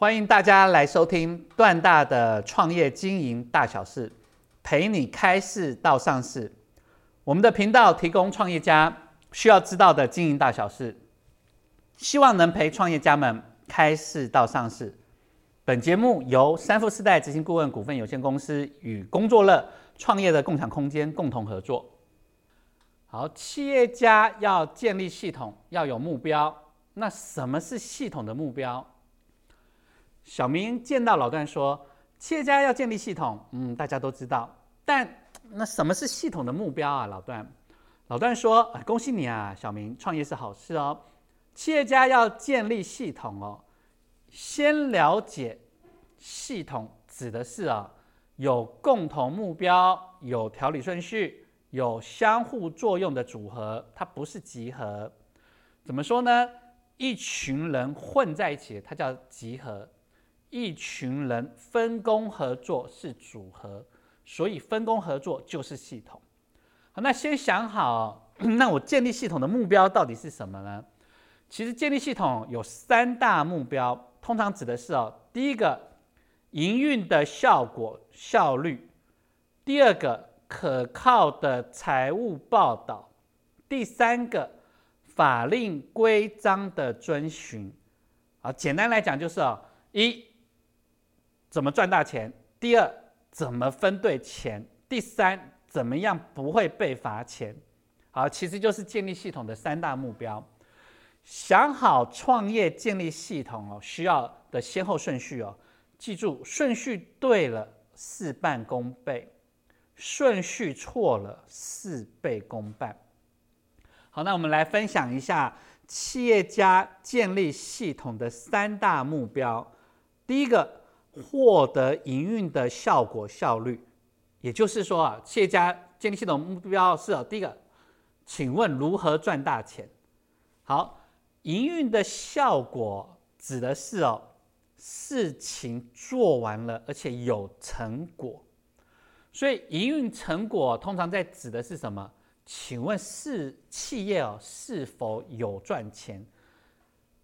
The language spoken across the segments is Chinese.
欢迎大家来收听段大的创业经营大小事，陪你开市到上市。我们的频道提供创业家需要知道的经营大小事，希望能陪创业家们开市到上市。本节目由三富时代执行顾问股份有限公司与工作乐创业的共享空间共同合作。好，企业家要建立系统，要有目标。那什么是系统的目标？小明见到老段说：“企业家要建立系统，嗯，大家都知道。但那什么是系统的目标啊？”老段，老段说：“恭喜你啊，小明，创业是好事哦。企业家要建立系统哦，先了解系统指的是啊，有共同目标，有条理顺序，有相互作用的组合，它不是集合。怎么说呢？一群人混在一起，它叫集合。”一群人分工合作是组合，所以分工合作就是系统。好，那先想好，那我建立系统的目标到底是什么呢？其实建立系统有三大目标，通常指的是哦，第一个营运的效果效率，第二个可靠的财务报道，第三个法令规章的遵循。啊，简单来讲就是哦，一。怎么赚大钱？第二，怎么分对钱？第三，怎么样不会被罚钱？好，其实就是建立系统的三大目标。想好创业建立系统哦，需要的先后顺序哦，记住顺序对了事半功倍，顺序错了事倍功半。好，那我们来分享一下企业家建立系统的三大目标。第一个。获得营运的效果效率，也就是说啊，企业家建立系统目标是第一个，请问如何赚大钱？好，营运的效果指的是哦，事情做完了而且有成果，所以营运成果通常在指的是什么？请问是企业哦是否有赚钱？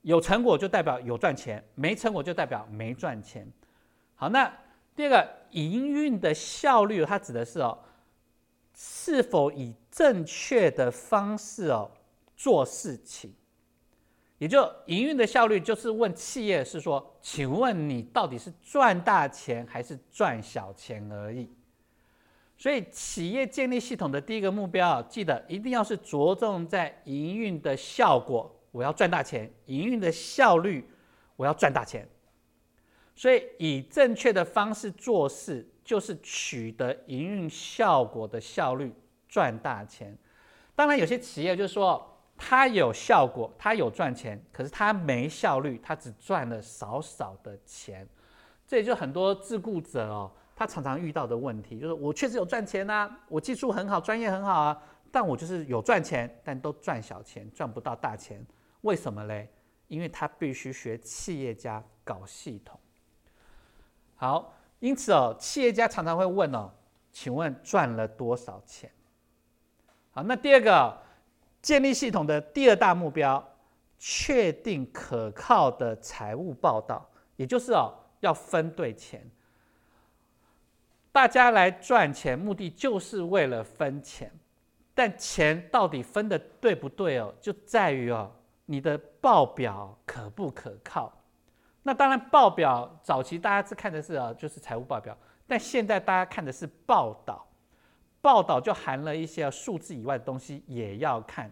有成果就代表有赚钱，没成果就代表没赚钱。好，那第二个营运的效率，它指的是哦，是否以正确的方式哦做事情，也就营运的效率就是问企业是说，请问你到底是赚大钱还是赚小钱而已？所以企业建立系统的第一个目标，记得一定要是着重在营运的效果，我要赚大钱；营运的效率，我要赚大钱。所以，以正确的方式做事，就是取得营运效果的效率，赚大钱。当然，有些企业就是说，它有效果，它有赚钱，可是它没效率，它只赚了少少的钱。这也就很多自雇者哦，他常常遇到的问题，就是我确实有赚钱呐，我技术很好，专业很好啊，但我就是有赚钱，但都赚小钱，赚不到大钱。为什么嘞？因为他必须学企业家搞系统。好，因此哦，企业家常常会问哦，请问赚了多少钱？好，那第二个建立系统的第二大目标，确定可靠的财务报道，也就是哦，要分对钱。大家来赚钱，目的就是为了分钱，但钱到底分的对不对哦，就在于哦，你的报表可不可靠。那当然，报表早期大家是看的是啊，就是财务报表，但现在大家看的是报道，报道就含了一些数字以外的东西也要看。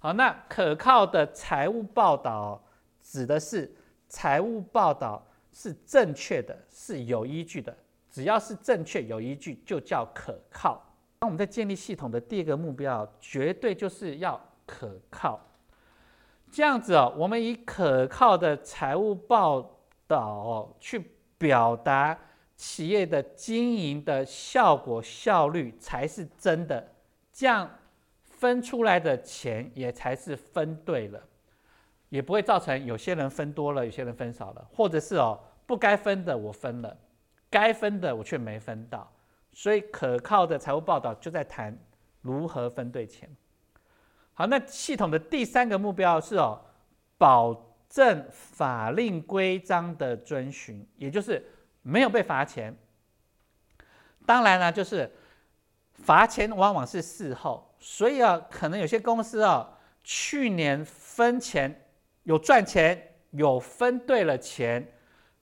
好，那可靠的财务报道指的是财务报道是正确的，是有依据的，只要是正确有依据就叫可靠。那我们在建立系统的第二个目标，绝对就是要可靠。这样子哦，我们以可靠的财务报道去表达企业的经营的效果效率才是真的，这样分出来的钱也才是分对了，也不会造成有些人分多了，有些人分少了，或者是哦不该分的我分了，该分的我却没分到，所以可靠的财务报道就在谈如何分对钱。好，那系统的第三个目标是哦，保证法令规章的遵循，也就是没有被罚钱。当然呢，就是罚钱往往是事后，所以啊，可能有些公司啊，去年分钱有赚钱，有分对了钱，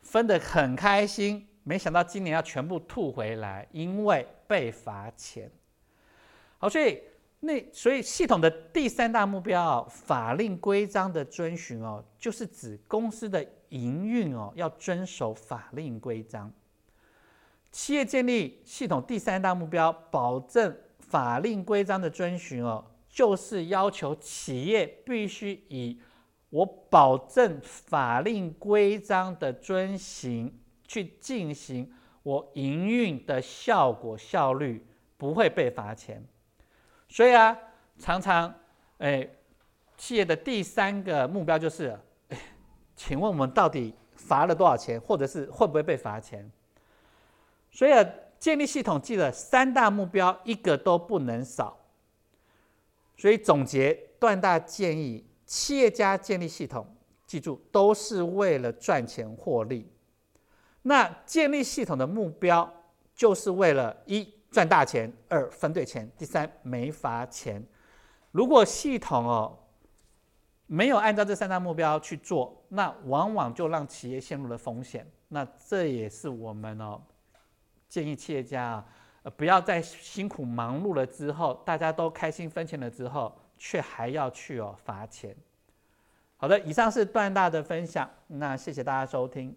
分得很开心，没想到今年要全部吐回来，因为被罚钱。好，所以。那所以系统的第三大目标哦，法令规章的遵循哦，就是指公司的营运哦要遵守法令规章。企业建立系统第三大目标，保证法令规章的遵循哦，就是要求企业必须以我保证法令规章的遵行去进行我营运的效果效率，不会被罚钱。所以啊，常常，哎，企业的第三个目标就是，请问我们到底罚了多少钱，或者是会不会被罚钱？所以啊，建立系统记得三大目标，一个都不能少。所以总结段大建议，企业家建立系统，记住都是为了赚钱获利。那建立系统的目标，就是为了一。赚大钱，二分对钱，第三没罚钱。如果系统哦没有按照这三大目标去做，那往往就让企业陷入了风险。那这也是我们哦建议企业家啊，不要在辛苦忙碌了之后，大家都开心分钱了之后，却还要去哦罚钱。好的，以上是段大的分享，那谢谢大家收听。